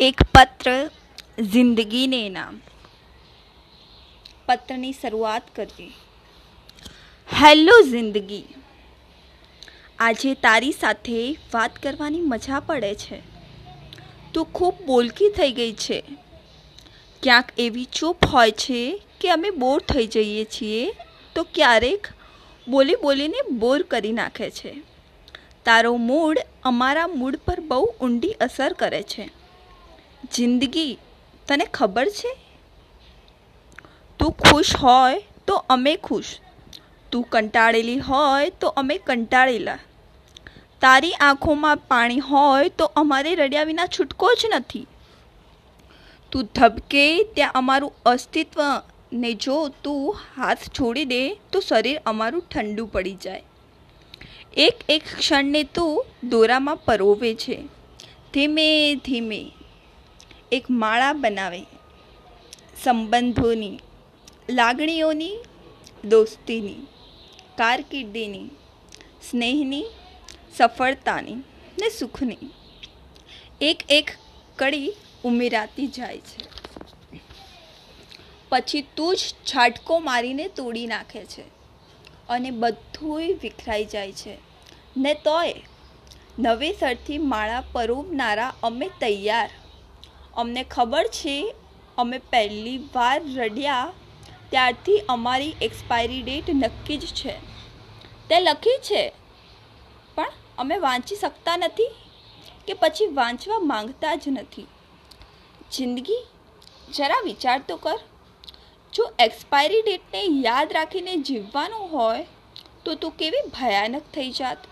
એક પત્ર જિંદગીને નામ પત્રની શરૂઆત કરીએ હેલો જિંદગી આજે તારી સાથે વાત કરવાની મજા પડે છે તું ખૂબ બોલકી થઈ ગઈ છે ક્યાંક એવી ચૂપ હોય છે કે અમે બોર થઈ જઈએ છીએ તો ક્યારેક બોલી બોલીને બોર કરી નાખે છે તારો મૂડ અમારા મૂડ પર બહુ ઊંડી અસર કરે છે જિંદગી તને ખબર છે? તું ખુશ હોય તો અમે ખુશ. તું કંટાળેલી હોય તો અમે કંટાળેલા. તારી આંખોમાં પાણી હોય તો અમારે રડ્યા વિના છૂટકો જ નથી. તું ધબકે ત્યાં અમારું અસ્તિત્વ ને જો તું હાથ છોડી દે તો શરીર અમારું ઠંડુ પડી જાય. એક એક ક્ષણને તું દોરામાં પરોવે છે. ધીમે ધીમે એક માળા બનાવે. સંબંધોની, લાગણીઓની, દોસ્તીની, કારકિર્દીની, સ્નેહની, સફળતાની ને સુખની. એક એક કડી ઉમેરાતી જાય છે. પછી તું જ છાટકો મારીને તોડી નાખે છે અને બધુંય વિખરાઈ જાય છે. ને તોય નવેસરથી માળા પરોવનારા અમે તૈયાર. અમને ખબર છે, અમે પહેલી વાર રડ્યા, ત્યારથી અમારી એક્સપાયરી ડેટ નક્કી જ છે. તે લખી છે, પણ અમે વાંચી શકતા નથી કે પછી વાંચવા માંગતા જ નથી. જિંદગી, જરા વિચાર તો કર. જો એક્સપાયરી ડેટને યાદ રાખીને જીવવાનું હોય, તો તું કેવી ભયાનક થઈ જાત.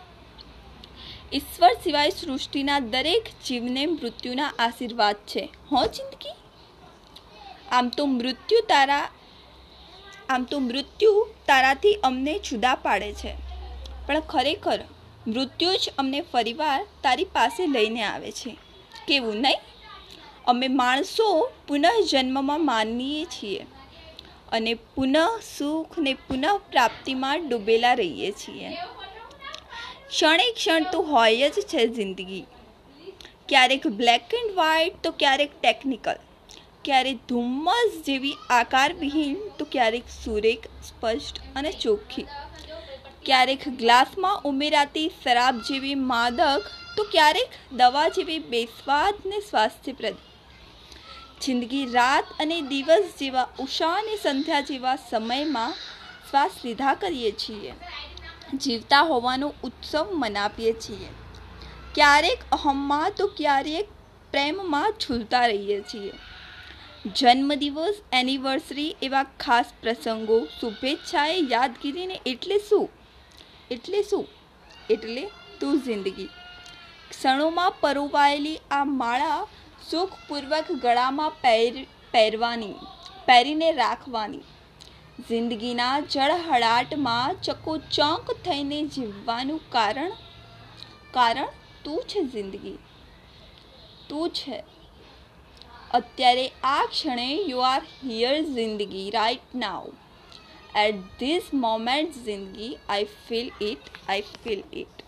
ઈશ્વર સિવાય સૃષ્ટિના દરેક જીવને મૃત્યુના આશીર્વાદ છે. હો, જિંદગી? આમ તો મૃત્યુ તારા, આમ તો મૃત્યુ તારાથી અમને જુદા પાડે છે. પણ ખરેખર, મૃત્યુ જ અમને ફરીવાર તારી પાસે લઈને આવે છે. કેવું નહીં? અમે માણસો પુનઃજન્મમાં માનીએ છીએ અને પુનઃ સુખ ને પુનઃ પ્રાપ્તિમાં ડૂબેલા રહીએ છીએ. ક્ષણે ક્ષણ તો હોય જ છે જિંદગી. ક્યારેક બ્લેક એન્ડ વ્હાઇટ તો ક્યારેક ટેકનિકલ ક્યારેક ધુમ્મસ જેવી આકારવિહીન તો ક્યારેક સુરેખ, સ્પષ્ટ અને ચોખ્ખી. ક્યારેક ગ્લાસમાં ઉમેરાતી શરાબ જેવી માદક, તો ક્યારેક દવા જેવી બેસ્વાદ ને સ્વાસ્થ્યપ્રદ. જિંદગી રાત અને દિવસ જેવા ઉષા અને સંધ્યા જેવા સમયમાં શ્વાસ લીધા કરીએ છીએ. જીવતા હોવાનો ઉત્સવ મનાવીએ છીએ. ક્યારેક અહમમાં તો ક્યારેક પ્રેમમાં ઝૂલતા રહીએ છીએ. જન્મદિવસ, એનિવર્સરી એવા ખાસ પ્રસંગો, શુભેચ્છાએ યાદગીરીને એટલે શું? એટલે શું? એટલે તું જિંદગી. ક્ષણોમાં પરોવાયેલી આ માળા સુખપૂર્વક ગળામાં પહેર, પહેરવાની, પહેરીને રાખવાની. જિંદગીના જળહળાટમાં ચકોચોંક થઈને જીવવાનું કારણ કારણ તું છે જિંદગી. તું છે. અત્યારે આ ક્ષણે યુ આર હિયર જિંદગી right now at this moment જિંદગી I feel it I feel it